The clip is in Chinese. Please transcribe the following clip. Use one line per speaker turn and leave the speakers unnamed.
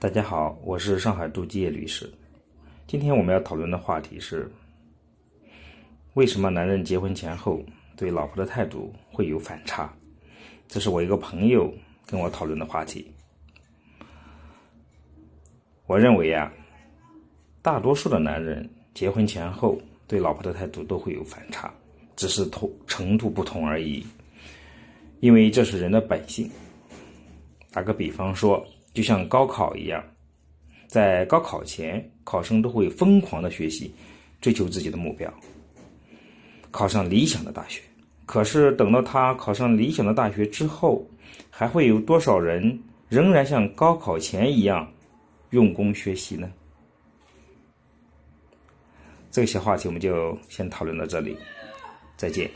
大家好，我是上海杜基业律师。今天我们要讨论的话题是：为什么男人结婚前后对老婆的态度会有反差？这是我一个朋友跟我讨论的话题。我认为啊，大多数的男人结婚前后对老婆的态度都会有反差，只是同程度不同而已。因为这是人的本性。打个比方说。就像高考一样，在高考前，考生都会疯狂的学习，追求自己的目标，考上理想的大学。可是等到他考上理想的大学之后，还会有多少人仍然像高考前一样用功学习呢？这个小话题我们就先讨论到这里，再见。